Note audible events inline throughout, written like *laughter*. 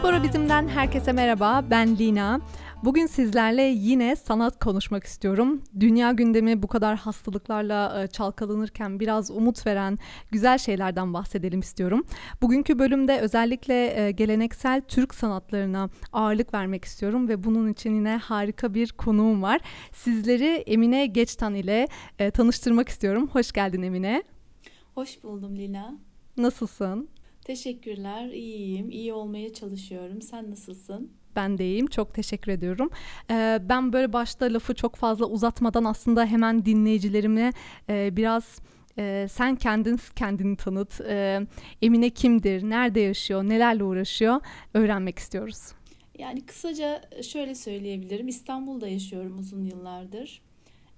Diaspora Bizim'den herkese merhaba. Ben Lina. Bugün sizlerle yine sanat konuşmak istiyorum. Dünya gündemi bu kadar hastalıklarla e, çalkalanırken biraz umut veren güzel şeylerden bahsedelim istiyorum. Bugünkü bölümde özellikle e, geleneksel Türk sanatlarına ağırlık vermek istiyorum ve bunun için yine harika bir konuğum var. Sizleri Emine Geçtan ile e, tanıştırmak istiyorum. Hoş geldin Emine. Hoş buldum Lina. Nasılsın? Teşekkürler, iyiyim. İyi olmaya çalışıyorum. Sen nasılsın? Ben de iyiyim. Çok teşekkür ediyorum. Ee, ben böyle başta lafı çok fazla uzatmadan aslında hemen dinleyicilerime e, biraz e, sen kendin kendini tanıt. E, Emine kimdir? Nerede yaşıyor? Nelerle uğraşıyor? Öğrenmek istiyoruz. Yani kısaca şöyle söyleyebilirim. İstanbul'da yaşıyorum uzun yıllardır.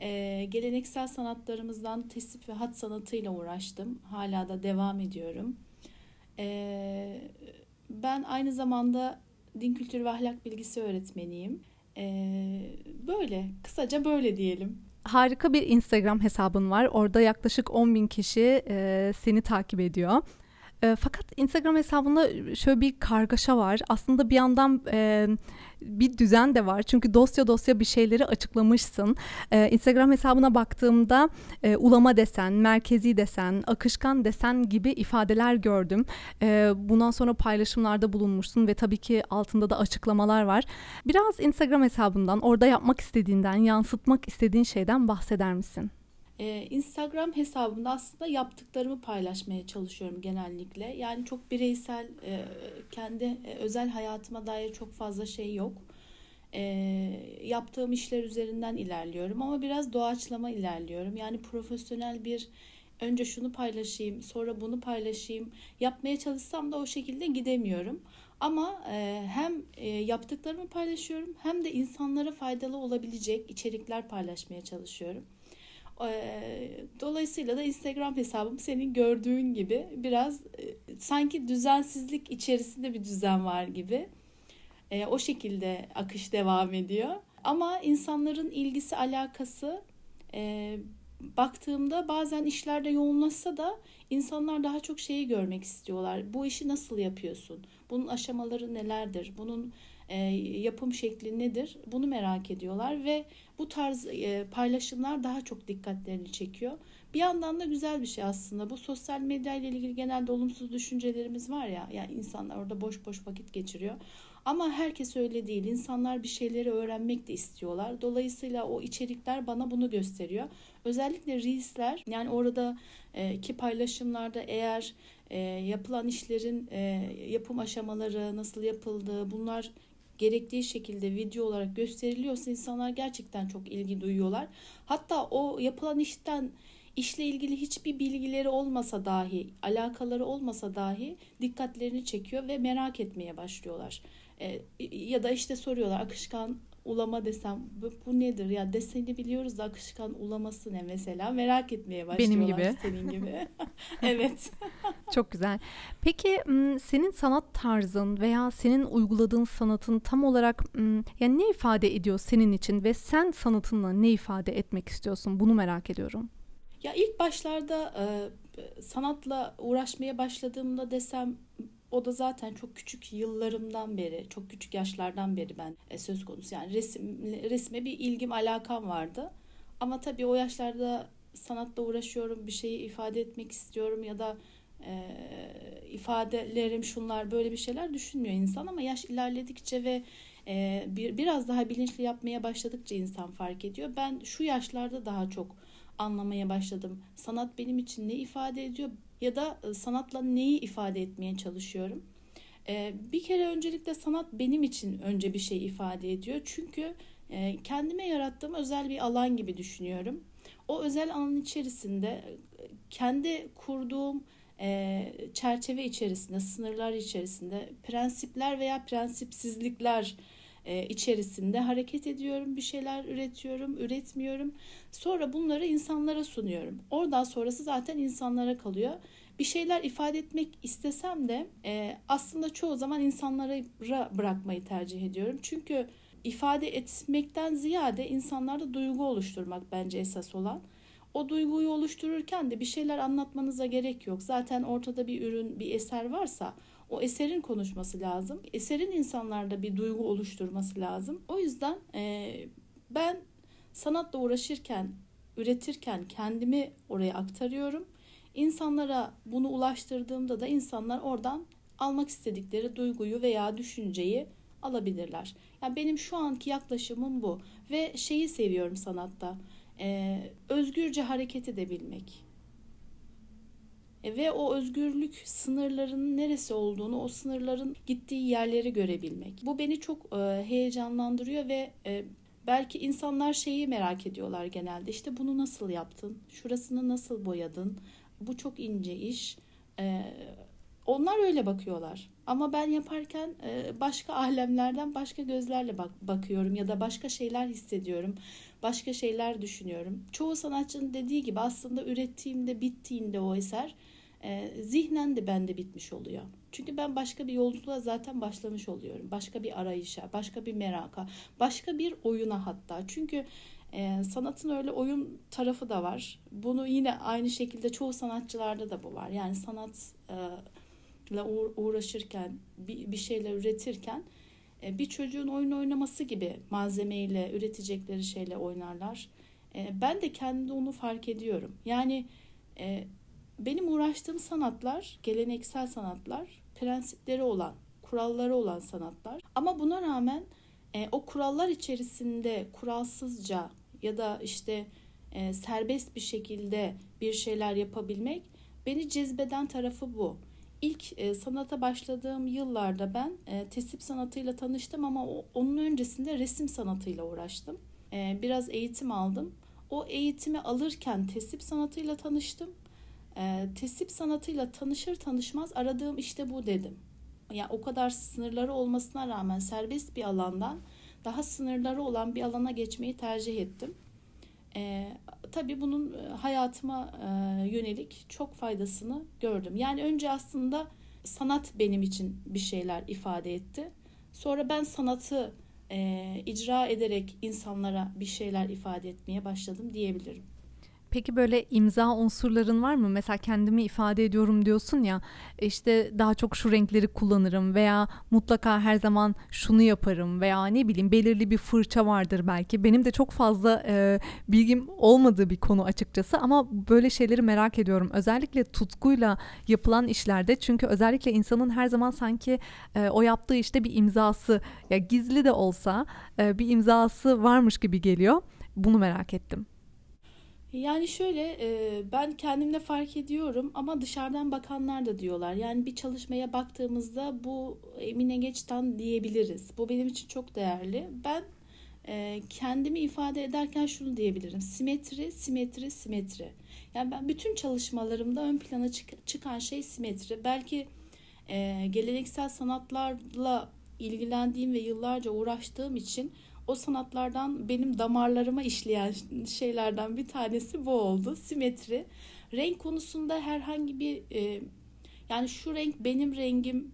Ee, geleneksel sanatlarımızdan tesip ve hat sanatıyla uğraştım. Hala da devam ediyorum. Ee, ben aynı zamanda din kültürü ve ahlak bilgisi öğretmeniyim. Ee, böyle, kısaca böyle diyelim. Harika bir Instagram hesabın var. Orada yaklaşık 10 bin kişi e, seni takip ediyor. E, fakat Instagram hesabında şöyle bir kargaşa var. Aslında bir yandan e, bir düzen de var. Çünkü dosya dosya bir şeyleri açıklamışsın. E, Instagram hesabına baktığımda e, ulama desen, merkezi desen, akışkan desen gibi ifadeler gördüm. E, bundan sonra paylaşımlarda bulunmuşsun ve tabii ki altında da açıklamalar var. Biraz Instagram hesabından, orada yapmak istediğinden, yansıtmak istediğin şeyden bahseder misin? Ee, Instagram hesabımda aslında yaptıklarımı paylaşmaya çalışıyorum genellikle. Yani çok bireysel, e, kendi e, özel hayatıma dair çok fazla şey yok. E, yaptığım işler üzerinden ilerliyorum ama biraz doğaçlama ilerliyorum. Yani profesyonel bir önce şunu paylaşayım, sonra bunu paylaşayım yapmaya çalışsam da o şekilde gidemiyorum. Ama e, hem yaptıklarımı paylaşıyorum hem de insanlara faydalı olabilecek içerikler paylaşmaya çalışıyorum. Dolayısıyla da Instagram hesabım senin gördüğün gibi biraz sanki düzensizlik içerisinde bir düzen var gibi. O şekilde akış devam ediyor. Ama insanların ilgisi alakası baktığımda bazen işlerde yoğunlaşsa da insanlar daha çok şeyi görmek istiyorlar. Bu işi nasıl yapıyorsun? Bunun aşamaları nelerdir? Bunun yapım şekli nedir? Bunu merak ediyorlar ve bu tarz e, paylaşımlar daha çok dikkatlerini çekiyor. Bir yandan da güzel bir şey aslında. Bu sosyal medya ile ilgili genelde olumsuz düşüncelerimiz var ya. Yani insanlar orada boş boş vakit geçiriyor. Ama herkes öyle değil. İnsanlar bir şeyleri öğrenmek de istiyorlar. Dolayısıyla o içerikler bana bunu gösteriyor. Özellikle Reels'ler yani orada e, ki paylaşımlarda eğer e, yapılan işlerin e, yapım aşamaları nasıl yapıldığı bunlar gerektiği şekilde video olarak gösteriliyorsa insanlar gerçekten çok ilgi duyuyorlar. Hatta o yapılan işten işle ilgili hiçbir bilgileri olmasa dahi, alakaları olmasa dahi dikkatlerini çekiyor ve merak etmeye başlıyorlar. E, ya da işte soruyorlar akışkan ulama desem bu, bu nedir? Ya deseni biliyoruz da akışkan ulaması ne mesela? Merak etmeye başlıyorlar benim gibi. senin gibi. *laughs* Evet. *laughs* Çok güzel. Peki senin sanat tarzın veya senin uyguladığın sanatın tam olarak yani ne ifade ediyor senin için ve sen sanatınla ne ifade etmek istiyorsun? Bunu merak ediyorum. Ya ilk başlarda e, sanatla uğraşmaya başladığımda desem o da zaten çok küçük yıllarımdan beri, çok küçük yaşlardan beri ben e, söz konusu. Yani resim, resme bir ilgim, alakam vardı. Ama tabii o yaşlarda sanatla uğraşıyorum, bir şeyi ifade etmek istiyorum ya da e, ifadelerim şunlar böyle bir şeyler düşünmüyor insan ama yaş ilerledikçe ve e, bir biraz daha bilinçli yapmaya başladıkça insan fark ediyor. Ben şu yaşlarda daha çok anlamaya başladım. Sanat benim için ne ifade ediyor? Ya da e, sanatla neyi ifade etmeye çalışıyorum. E, bir kere öncelikle sanat benim için önce bir şey ifade ediyor. Çünkü e, kendime yarattığım özel bir alan gibi düşünüyorum. O özel alan içerisinde kendi kurduğum çerçeve içerisinde, sınırlar içerisinde prensipler veya prensipsizlikler içerisinde hareket ediyorum, bir şeyler üretiyorum, üretmiyorum. Sonra bunları insanlara sunuyorum. Oradan sonrası zaten insanlara kalıyor. Bir şeyler ifade etmek istesem de e, aslında çoğu zaman insanlara bırakmayı tercih ediyorum. Çünkü ifade etmekten ziyade insanlarda duygu oluşturmak bence esas olan. O duyguyu oluştururken de bir şeyler anlatmanıza gerek yok. Zaten ortada bir ürün, bir eser varsa O eserin konuşması lazım. Eserin insanlarda bir duygu oluşturması lazım. O yüzden e, ben sanatla uğraşırken, üretirken kendimi oraya aktarıyorum. İnsanlara bunu ulaştırdığımda da insanlar oradan almak istedikleri duyguyu veya düşünceyi alabilirler. Yani benim şu anki yaklaşımım bu ve şeyi seviyorum sanatta. E, özgürce hareket edebilmek. E, ve o özgürlük sınırlarının neresi olduğunu, o sınırların gittiği yerleri görebilmek. Bu beni çok e, heyecanlandırıyor ve e, belki insanlar şeyi merak ediyorlar genelde. İşte bunu nasıl yaptın? Şurasını nasıl boyadın? Bu çok ince iş. Onlar öyle bakıyorlar. Ama ben yaparken başka alemlerden başka gözlerle bak bakıyorum ya da başka şeyler hissediyorum. Başka şeyler düşünüyorum. Çoğu sanatçının dediği gibi aslında ürettiğimde, bittiğinde o eser e, zihnen de bende bitmiş oluyor. Çünkü ben başka bir yolculuğa zaten başlamış oluyorum. Başka bir arayışa, başka bir meraka, başka bir oyuna hatta. Çünkü e, sanatın öyle oyun tarafı da var. Bunu yine aynı şekilde çoğu sanatçılarda da bu var. Yani sanat e, uğraşırken, bir, bir şeyler üretirken e, bir çocuğun oyun oynaması gibi malzemeyle, üretecekleri şeyle oynarlar. E, ben de kendimde onu fark ediyorum. Yani benim uğraştığım sanatlar, geleneksel sanatlar, prensipleri olan, kuralları olan sanatlar. Ama buna rağmen o kurallar içerisinde kuralsızca ya da işte serbest bir şekilde bir şeyler yapabilmek beni cezbeden tarafı bu ilk e, sanata başladığım yıllarda ben e, tesip sanatıyla tanıştım ama o, onun öncesinde resim sanatıyla uğraştım. E, biraz eğitim aldım. O eğitimi alırken tesip sanatıyla tanıştım. E, tesip sanatıyla tanışır tanışmaz aradığım işte bu dedim. Yani o kadar sınırları olmasına rağmen serbest bir alandan daha sınırları olan bir alana geçmeyi tercih ettim. E, tabii bunun e, hayatıma e, yönelik çok faydasını gördüm. Yani önce aslında sanat benim için bir şeyler ifade etti. Sonra ben sanatı e, icra ederek insanlara bir şeyler ifade etmeye başladım diyebilirim. Peki böyle imza unsurların var mı? Mesela kendimi ifade ediyorum diyorsun ya işte daha çok şu renkleri kullanırım veya mutlaka her zaman şunu yaparım veya ne bileyim belirli bir fırça vardır belki. Benim de çok fazla e, bilgim olmadığı bir konu açıkçası ama böyle şeyleri merak ediyorum. Özellikle tutkuyla yapılan işlerde çünkü özellikle insanın her zaman sanki e, o yaptığı işte bir imzası ya gizli de olsa e, bir imzası varmış gibi geliyor. Bunu merak ettim. Yani şöyle e, ben kendimde fark ediyorum ama dışarıdan bakanlar da diyorlar. Yani bir çalışmaya baktığımızda bu Emine Geçtan diyebiliriz. Bu benim için çok değerli. Ben e, kendimi ifade ederken şunu diyebilirim. Simetri, simetri, simetri. Yani ben bütün çalışmalarımda ön plana çıkan şey simetri. Belki e, geleneksel sanatlarla ilgilendiğim ve yıllarca uğraştığım için o sanatlardan benim damarlarıma işleyen şeylerden bir tanesi bu oldu. Simetri. Renk konusunda herhangi bir e, yani şu renk benim rengim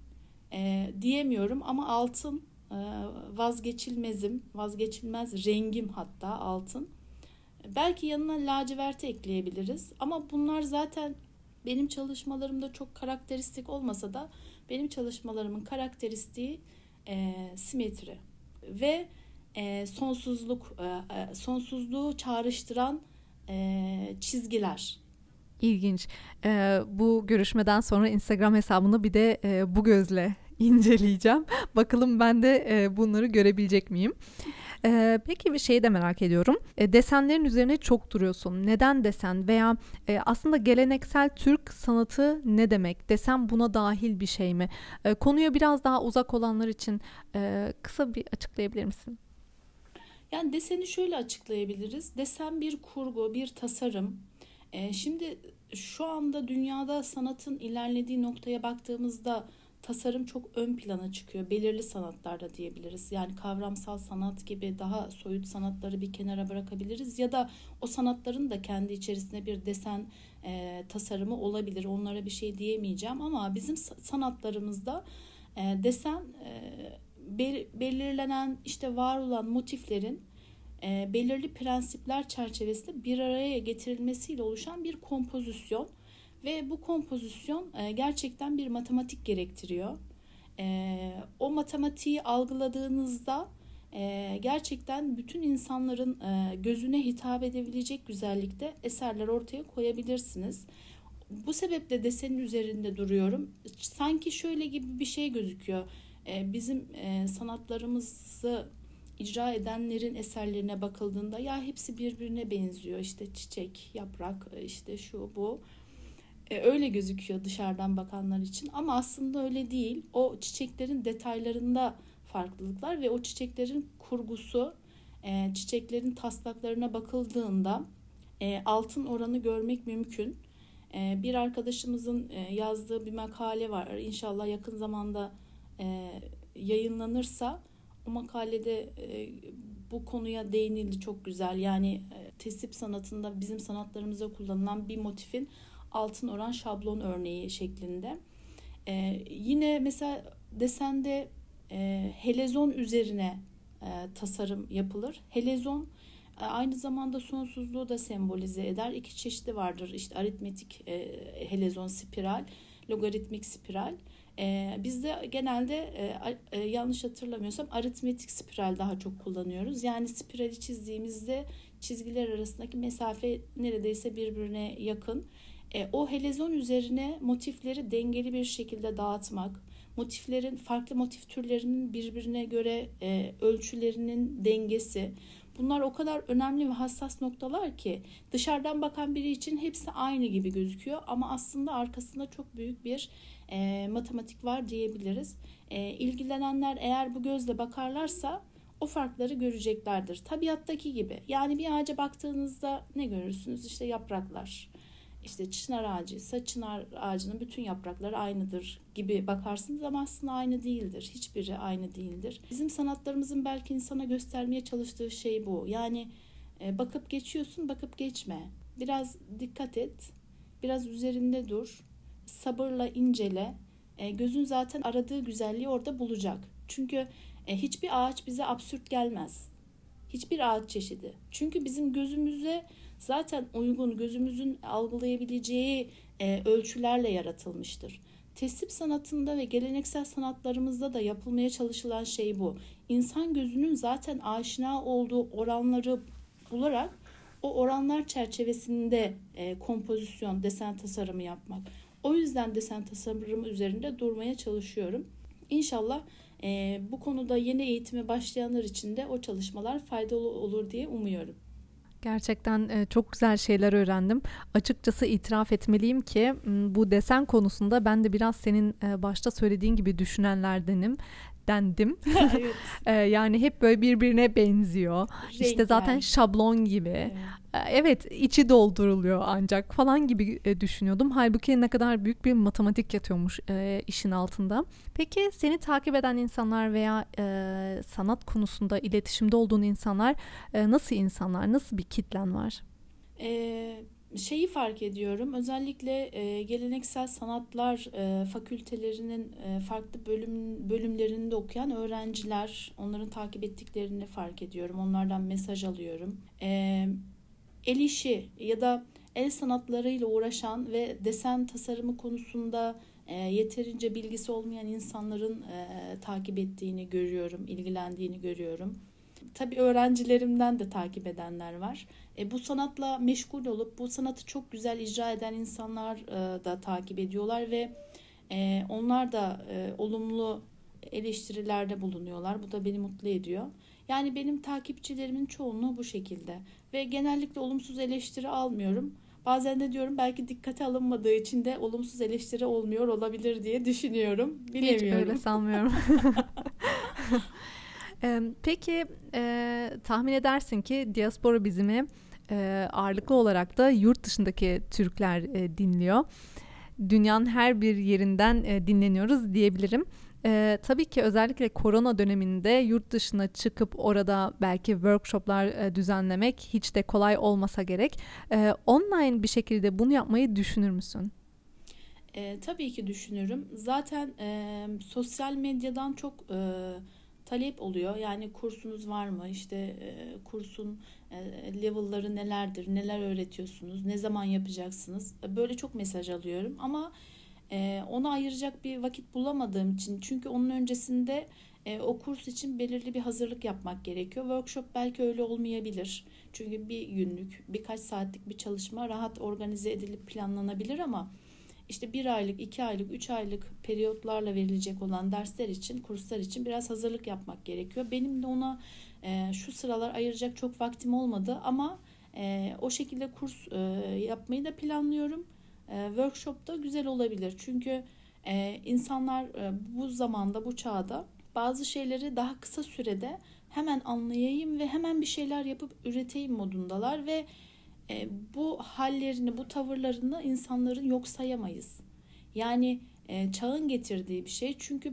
e, diyemiyorum ama altın e, vazgeçilmezim, vazgeçilmez rengim hatta altın. Belki yanına laciverti ekleyebiliriz ama bunlar zaten benim çalışmalarımda çok karakteristik olmasa da benim çalışmalarımın karakteristiği e, simetri ve e, sonsuzluk, e, e, sonsuzluğu çağrıştıran çizgiler. İlginç. Bu görüşmeden sonra Instagram hesabını bir de bu gözle *laughs* inceleyeceğim. Bakalım ben de bunları görebilecek miyim? Peki bir şeyi de merak ediyorum. Desenlerin üzerine çok duruyorsun. Neden desen veya aslında geleneksel Türk sanatı ne demek? Desen buna dahil bir şey mi? E, konuya biraz daha uzak olanlar için kısa bir açıklayabilir misin? Yani deseni şöyle açıklayabiliriz. Desen bir kurgu, bir tasarım. E, şimdi şu anda dünyada sanatın ilerlediği noktaya baktığımızda tasarım çok ön plana çıkıyor. Belirli sanatlarda diyebiliriz. Yani kavramsal sanat gibi daha soyut sanatları bir kenara bırakabiliriz. Ya da o sanatların da kendi içerisinde bir desen e, tasarımı olabilir. Onlara bir şey diyemeyeceğim ama bizim sanatlarımızda e, desen... E, belirlenen işte var olan motiflerin e, belirli prensipler çerçevesinde bir araya getirilmesiyle oluşan bir kompozisyon ve bu kompozisyon e, gerçekten bir matematik gerektiriyor. E, o matematiği algıladığınızda e, gerçekten bütün insanların e, gözüne hitap edebilecek güzellikte eserler ortaya koyabilirsiniz. Bu sebeple desenin üzerinde duruyorum. Sanki şöyle gibi bir şey gözüküyor. E, bizim e, sanatlarımızı icra edenlerin eserlerine bakıldığında ya hepsi birbirine benziyor. İşte çiçek, yaprak, e, işte şu bu. E, öyle gözüküyor dışarıdan bakanlar için ama aslında öyle değil. O çiçeklerin detaylarında farklılıklar ve o çiçeklerin kurgusu, çiçeklerin taslaklarına bakıldığında altın oranı görmek mümkün. Bir arkadaşımızın yazdığı bir makale var. İnşallah yakın zamanda e, yayınlanırsa o makalede e, bu konuya değinildi çok güzel. Yani e, tesip sanatında bizim sanatlarımızda kullanılan bir motifin altın oran şablon örneği şeklinde. E, yine mesela desende e, helezon üzerine e, tasarım yapılır. Helezon e, aynı zamanda sonsuzluğu da sembolize eder. İki çeşidi vardır. İşte aritmetik e, helezon spiral, logaritmik spiral. E, bizde genelde e, e, yanlış hatırlamıyorsam aritmetik spiral daha çok kullanıyoruz. Yani spirali çizdiğimizde çizgiler arasındaki mesafe neredeyse birbirine yakın. E, o helezon üzerine motifleri dengeli bir şekilde dağıtmak, motiflerin farklı motif türlerinin birbirine göre e, ölçülerinin dengesi. Bunlar o kadar önemli ve hassas noktalar ki dışarıdan bakan biri için hepsi aynı gibi gözüküyor ama aslında arkasında çok büyük bir e, matematik var diyebiliriz. E, ilgilenenler eğer bu gözle bakarlarsa o farkları göreceklerdir. Tabiattaki gibi. Yani bir ağaca baktığınızda ne görürsünüz? İşte yapraklar, işte çınar ağacıysa çınar ağacının bütün yaprakları aynıdır gibi bakarsınız ama aslında aynı değildir. Hiçbiri aynı değildir. Bizim sanatlarımızın belki insana göstermeye çalıştığı şey bu. Yani e, bakıp geçiyorsun, bakıp geçme. Biraz dikkat et, biraz üzerinde dur, sabırla incele. E, gözün zaten aradığı güzelliği orada bulacak. Çünkü e, hiçbir ağaç bize absürt gelmez. Hiçbir ağaç çeşidi. Çünkü bizim gözümüze zaten uygun gözümüzün algılayabileceği e, ölçülerle yaratılmıştır. Tesip sanatında ve geleneksel sanatlarımızda da yapılmaya çalışılan şey bu. İnsan gözünün zaten aşina olduğu oranları bularak o oranlar çerçevesinde e, kompozisyon, desen tasarımı yapmak. O yüzden desen tasarımı üzerinde durmaya çalışıyorum. İnşallah e, bu konuda yeni eğitime başlayanlar için de o çalışmalar faydalı olur diye umuyorum. Gerçekten e, çok güzel şeyler öğrendim. Açıkçası itiraf etmeliyim ki bu desen konusunda ben de biraz senin e, başta söylediğin gibi düşünenlerdenim dendim. *laughs* evet. Ee, *laughs* yani hep böyle birbirine benziyor. Renkler. İşte zaten şablon gibi. Evet. Ee, evet içi dolduruluyor ancak falan gibi e, düşünüyordum. Halbuki ne kadar büyük bir matematik yatıyormuş e, işin altında. Peki seni takip eden insanlar veya e, sanat konusunda iletişimde olduğun insanlar e, nasıl insanlar? Nasıl bir kitlen var? Eee şeyi fark ediyorum. Özellikle e, geleneksel sanatlar e, fakültelerinin e, farklı bölüm bölümlerinde okuyan öğrenciler, onların takip ettiklerini fark ediyorum. Onlardan mesaj alıyorum. E, el işi ya da el sanatlarıyla uğraşan ve desen tasarımı konusunda e, yeterince bilgisi olmayan insanların e, takip ettiğini görüyorum, ilgilendiğini görüyorum. Tabii öğrencilerimden de takip edenler var. E, bu sanatla meşgul olup bu sanatı çok güzel icra eden insanlar e, da takip ediyorlar ve e, onlar da e, olumlu eleştirilerde bulunuyorlar. Bu da beni mutlu ediyor. Yani benim takipçilerimin çoğunluğu bu şekilde ve genellikle olumsuz eleştiri almıyorum. Bazen de diyorum belki dikkate alınmadığı için de olumsuz eleştiri olmuyor olabilir diye düşünüyorum. Bilemiyorum. Hiç öyle *laughs* sanmıyorum. *laughs* Peki e, tahmin edersin ki diaspora bizimi e, ağırlıklı olarak da yurt dışındaki Türkler e, dinliyor. Dünyanın her bir yerinden e, dinleniyoruz diyebilirim. E, tabii ki özellikle korona döneminde yurt dışına çıkıp orada belki workshoplar e, düzenlemek hiç de kolay olmasa gerek. E, online bir şekilde bunu yapmayı düşünür müsün? E, tabii ki düşünürüm. Zaten e, sosyal medyadan çok e, talep oluyor. Yani kursunuz var mı? İşte e, kursun e, level'ları nelerdir? Neler öğretiyorsunuz? Ne zaman yapacaksınız? Böyle çok mesaj alıyorum ama ona ayıracak bir vakit bulamadığım için çünkü onun öncesinde e, o kurs için belirli bir hazırlık yapmak gerekiyor. Workshop belki öyle olmayabilir. Çünkü bir günlük, birkaç saatlik bir çalışma rahat organize edilip planlanabilir ama işte bir aylık, iki aylık, üç aylık periyotlarla verilecek olan dersler için, kurslar için biraz hazırlık yapmak gerekiyor. Benim de ona e, şu sıralar ayıracak çok vaktim olmadı ama e, o şekilde kurs e, yapmayı da planlıyorum. E, workshop da güzel olabilir çünkü e, insanlar e, bu zamanda, bu çağda bazı şeyleri daha kısa sürede hemen anlayayım ve hemen bir şeyler yapıp üreteyim modundalar ve e, bu hallerini, bu tavırlarını insanların yok sayamayız. Yani çağın getirdiği bir şey. Çünkü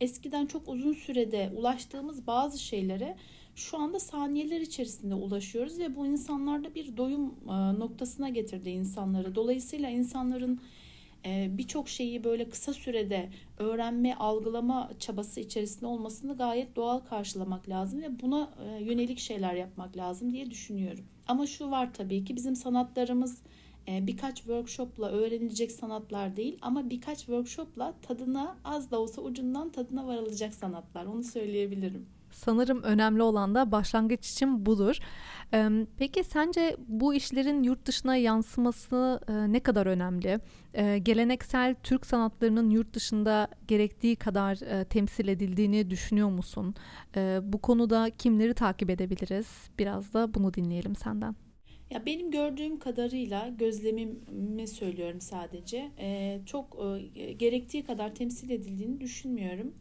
eskiden çok uzun sürede ulaştığımız bazı şeylere şu anda saniyeler içerisinde ulaşıyoruz ve bu insanlarda bir doyum e, noktasına getirdi insanları. Dolayısıyla insanların e, birçok şeyi böyle kısa sürede öğrenme, algılama çabası içerisinde olmasını gayet doğal karşılamak lazım ve buna e, yönelik şeyler yapmak lazım diye düşünüyorum. Ama şu var tabii ki bizim sanatlarımız birkaç workshopla öğrenilecek sanatlar değil ama birkaç workshopla tadına az da olsa ucundan tadına varılacak sanatlar. Onu söyleyebilirim. Sanırım önemli olan da başlangıç için budur. Peki sence bu işlerin yurt dışına yansıması ne kadar önemli? Geleneksel Türk sanatlarının yurt dışında gerektiği kadar temsil edildiğini düşünüyor musun? Bu konuda kimleri takip edebiliriz? Biraz da bunu dinleyelim senden. Ya benim gördüğüm kadarıyla gözlemimi söylüyorum sadece. çok gerektiği kadar temsil edildiğini düşünmüyorum.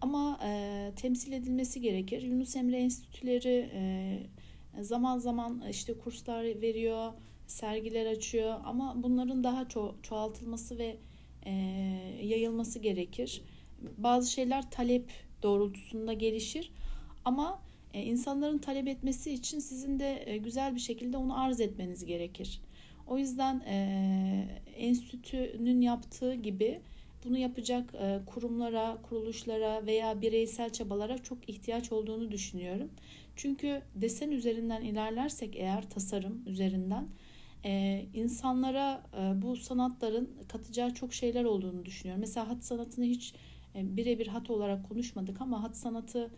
Ama e, temsil edilmesi gerekir. Yunus Emre Enstitüleri e, zaman zaman işte kurslar veriyor, sergiler açıyor ama bunların daha ço- çoğaltılması ve e, yayılması gerekir. Bazı şeyler talep doğrultusunda gelişir ama e, insanların talep etmesi için sizin de e, güzel bir şekilde onu arz etmeniz gerekir. O yüzden e, enstitünün yaptığı gibi bunu yapacak e, kurumlara, kuruluşlara veya bireysel çabalara çok ihtiyaç olduğunu düşünüyorum. Çünkü desen üzerinden ilerlersek eğer tasarım üzerinden e, insanlara e, bu sanatların katacağı çok şeyler olduğunu düşünüyorum. Mesela hat sanatını hiç birebir hat olarak konuşmadık ama hat sanatı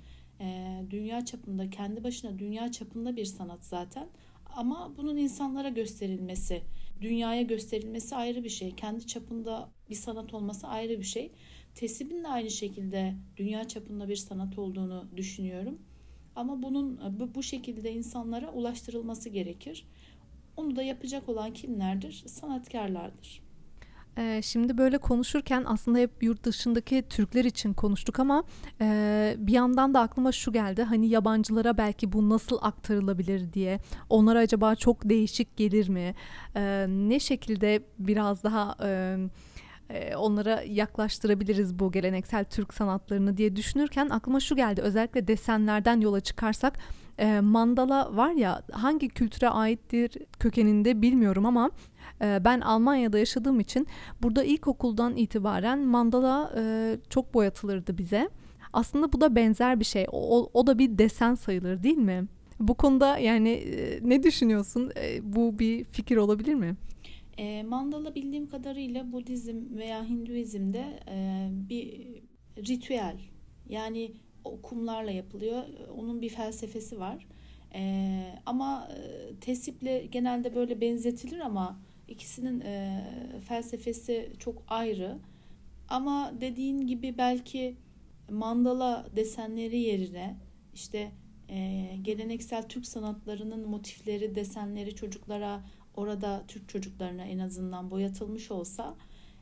dünya çapında kendi başına dünya çapında bir sanat zaten. Ama bunun insanlara gösterilmesi, dünyaya gösterilmesi ayrı bir şey. Kendi çapında bir sanat olması ayrı bir şey. Tesibin de aynı şekilde dünya çapında bir sanat olduğunu düşünüyorum. Ama bunun bu şekilde insanlara ulaştırılması gerekir. Onu da yapacak olan kimlerdir? Sanatkarlardır. Ee, şimdi böyle konuşurken aslında hep yurt dışındaki Türkler için konuştuk ama e, bir yandan da aklıma şu geldi. Hani yabancılara belki bu nasıl aktarılabilir diye. Onlara acaba çok değişik gelir mi? E, ne şekilde biraz daha... E, e, onlara yaklaştırabiliriz bu geleneksel Türk sanatlarını diye düşünürken aklıma şu geldi. Özellikle desenlerden yola çıkarsak e, mandala var ya hangi kültüre aittir kökeninde bilmiyorum ama e, ben Almanya'da yaşadığım için burada ilkokuldan itibaren mandala çok boyatılırdı bize. Aslında bu da benzer bir şey. O, o da bir desen sayılır değil mi? Bu konuda yani ne düşünüyorsun? Bu bir fikir olabilir mi? E, mandala bildiğim kadarıyla Budizm veya Hinduizm'de e, bir ritüel yani okumlarla yapılıyor. Onun bir felsefesi var. E, ama tesiple genelde böyle benzetilir ama ikisinin e, felsefesi çok ayrı. Ama dediğin gibi belki mandala desenleri yerine işte e, geleneksel Türk sanatlarının motifleri, desenleri çocuklara orada Türk çocuklarına en azından boyatılmış olsa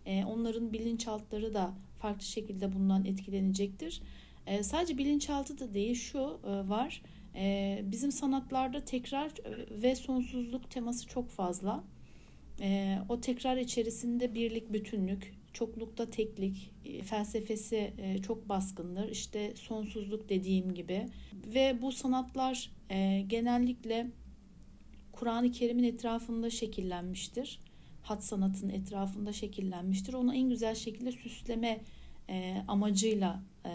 e, onların bilinçaltları da farklı şekilde bundan etkilenecektir. E, sadece bilinçaltı da değil şu e, var. E, bizim sanatlarda tekrar e, ve sonsuzluk teması çok fazla. E, o tekrar içerisinde birlik, bütünlük, çoklukta teklik e, felsefesi e, çok baskındır. İşte sonsuzluk dediğim gibi ve bu sanatlar genellikle Kur'an-ı Kerim'in etrafında şekillenmiştir. Hat sanatının etrafında şekillenmiştir. Onu en güzel şekilde süsleme e, amacıyla e,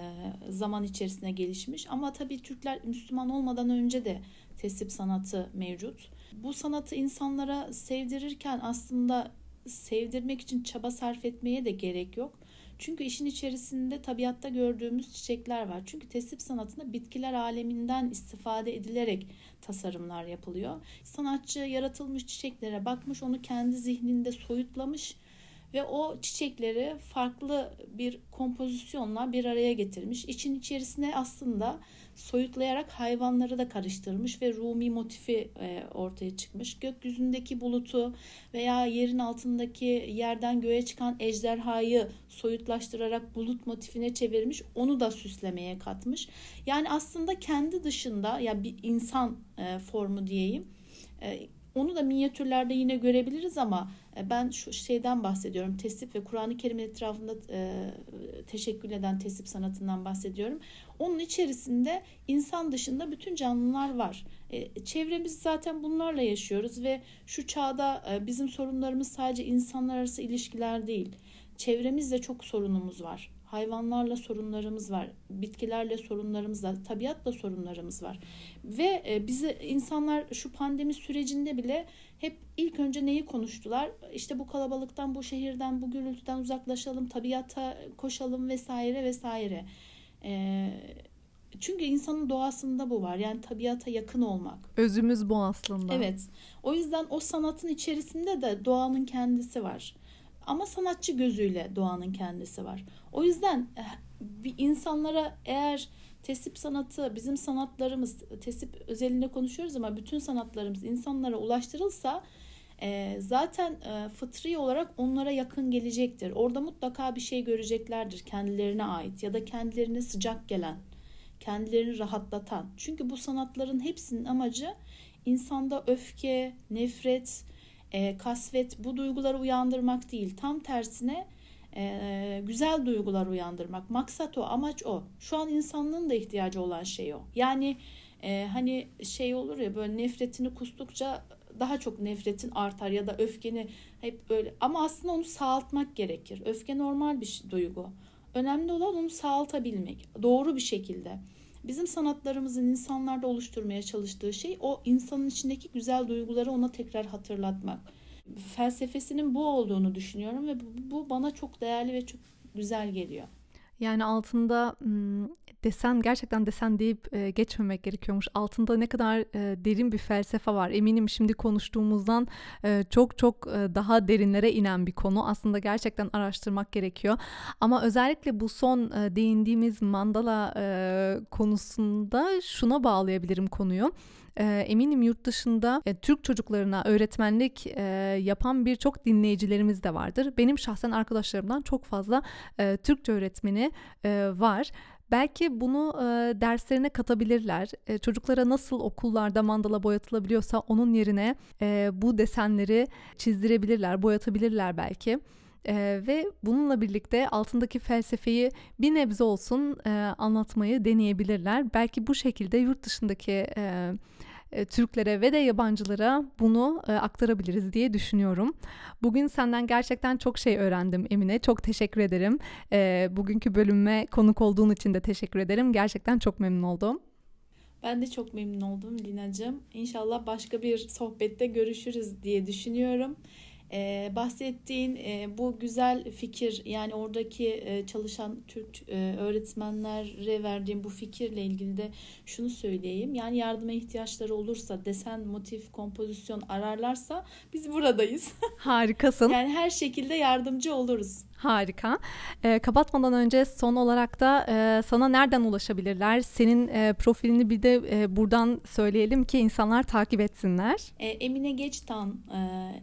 zaman içerisinde gelişmiş. Ama tabii Türkler Müslüman olmadan önce de tesip sanatı mevcut. Bu sanatı insanlara sevdirirken aslında sevdirmek için çaba sarf etmeye de gerek yok. Çünkü işin içerisinde tabiatta gördüğümüz çiçekler var. Çünkü tesip sanatında bitkiler aleminden istifade edilerek tasarımlar yapılıyor. Sanatçı yaratılmış çiçeklere bakmış, onu kendi zihninde soyutlamış ve o çiçekleri farklı bir kompozisyonla bir araya getirmiş. İçin içerisine aslında soyutlayarak hayvanları da karıştırmış ve Rumi motifi e, ortaya çıkmış. Gökyüzündeki bulutu veya yerin altındaki yerden göğe çıkan ejderhayı soyutlaştırarak bulut motifine çevirmiş. Onu da süslemeye katmış. Yani aslında kendi dışında ya bir insan e, formu diyeyim. Onu da minyatürlerde yine görebiliriz ama e, ben şu şeyden bahsediyorum. Tesip ve Kur'an-ı Kerim etrafında e, teşekkül eden tesip sanatından bahsediyorum. Onun içerisinde insan dışında bütün canlılar var. E, çevremiz zaten bunlarla yaşıyoruz ve şu çağda e, bizim sorunlarımız sadece insanlar arası ilişkiler değil. Çevremizde çok sorunumuz var. Hayvanlarla sorunlarımız var, bitkilerle sorunlarımız var, tabiatla sorunlarımız var. Ve e, bizi insanlar şu pandemi sürecinde bile hep ilk önce neyi konuştular? İşte bu kalabalıktan, bu şehirden, bu gürültüden uzaklaşalım, tabiata koşalım vesaire vesaire. E, çünkü insanın doğasında bu var. Yani tabiata yakın olmak. Özümüz bu aslında. Evet. O yüzden o sanatın içerisinde de doğanın kendisi var. Ama sanatçı gözüyle doğanın kendisi var. O yüzden eh, bir insanlara eğer tesip sanatı bizim sanatlarımız tesip özelinde konuşuyoruz ama bütün sanatlarımız insanlara ulaştırılsa e, zaten e, fıtri olarak onlara yakın gelecektir. Orada mutlaka bir şey göreceklerdir kendilerine ait ya da kendilerine sıcak gelen, kendilerini rahatlatan. Çünkü bu sanatların hepsinin amacı insanda öfke, nefret, e, kasvet bu duyguları uyandırmak değil. Tam tersine e, güzel duygular uyandırmak. Maksat o, amaç o. Şu an insanlığın da ihtiyacı olan şey o. Yani e, hani şey olur ya böyle nefretini kustukça daha çok nefretin artar ya da öfkeni hep böyle ama aslında onu sağaltmak gerekir. Öfke normal bir duygu. Önemli olan onu sağaltabilmek doğru bir şekilde. Bizim sanatlarımızın insanlarda oluşturmaya çalıştığı şey o insanın içindeki güzel duyguları ona tekrar hatırlatmak. Felsefesinin bu olduğunu düşünüyorum ve bu bana çok değerli ve çok güzel geliyor. Yani altında desen gerçekten desen deyip e, geçmemek gerekiyormuş. Altında ne kadar e, derin bir felsefe var. Eminim şimdi konuştuğumuzdan e, çok çok e, daha derinlere inen bir konu. Aslında gerçekten araştırmak gerekiyor. Ama özellikle bu son e, değindiğimiz mandala e, konusunda şuna bağlayabilirim konuyu. Eminim yurt dışında Türk çocuklarına öğretmenlik yapan birçok dinleyicilerimiz de vardır. Benim şahsen arkadaşlarımdan çok fazla Türkçe öğretmeni var. Belki bunu e, derslerine katabilirler. E, çocuklara nasıl okullarda mandala boyatılabiliyorsa onun yerine e, bu desenleri çizdirebilirler, boyatabilirler belki. Ee, ve bununla birlikte altındaki felsefeyi bir nebze olsun e, anlatmayı deneyebilirler. Belki bu şekilde yurt dışındaki e, e, Türklere ve de yabancılara bunu e, aktarabiliriz diye düşünüyorum. Bugün senden gerçekten çok şey öğrendim Emine. Çok teşekkür ederim. E, bugünkü bölüme konuk olduğun için de teşekkür ederim. Gerçekten çok memnun oldum. Ben de çok memnun oldum Lina'cığım. İnşallah başka bir sohbette görüşürüz diye düşünüyorum. Ee, bahsettiğin e, bu güzel fikir yani oradaki e, çalışan Türk e, öğretmenlere verdiğim bu fikirle ilgili de şunu söyleyeyim. Yani yardıma ihtiyaçları olursa desen, motif, kompozisyon ararlarsa biz buradayız. *laughs* Harikasın. yani her şekilde yardımcı oluruz. Harika. E, kapatmadan önce son olarak da e, sana nereden ulaşabilirler? Senin e, profilini bir de e, buradan söyleyelim ki insanlar takip etsinler. E, Emine Geçtan e,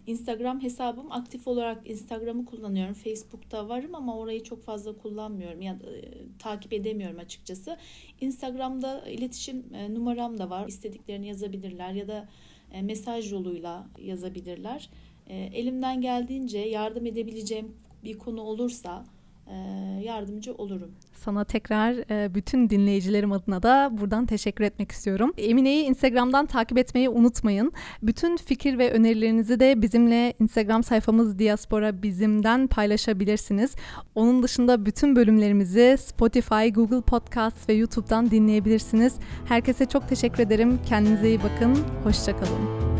Instagram hesabım aktif olarak Instagram'ı kullanıyorum. Facebook'ta varım ama orayı çok fazla kullanmıyorum. Ya e, takip edemiyorum açıkçası. Instagram'da iletişim e, numaram da var. İstediklerini yazabilirler ya da e, mesaj yoluyla yazabilirler. E, elimden geldiğince yardım edebileceğim bir konu olursa e, yardımcı olurum. Sana tekrar e, bütün dinleyicilerim adına da buradan teşekkür etmek istiyorum. Emine'yi Instagram'dan takip etmeyi unutmayın. Bütün fikir ve önerilerinizi de bizimle Instagram sayfamız Diaspora Bizim'den paylaşabilirsiniz. Onun dışında bütün bölümlerimizi Spotify, Google Podcast ve YouTube'dan dinleyebilirsiniz. Herkese çok teşekkür ederim. Kendinize iyi bakın. Hoşçakalın.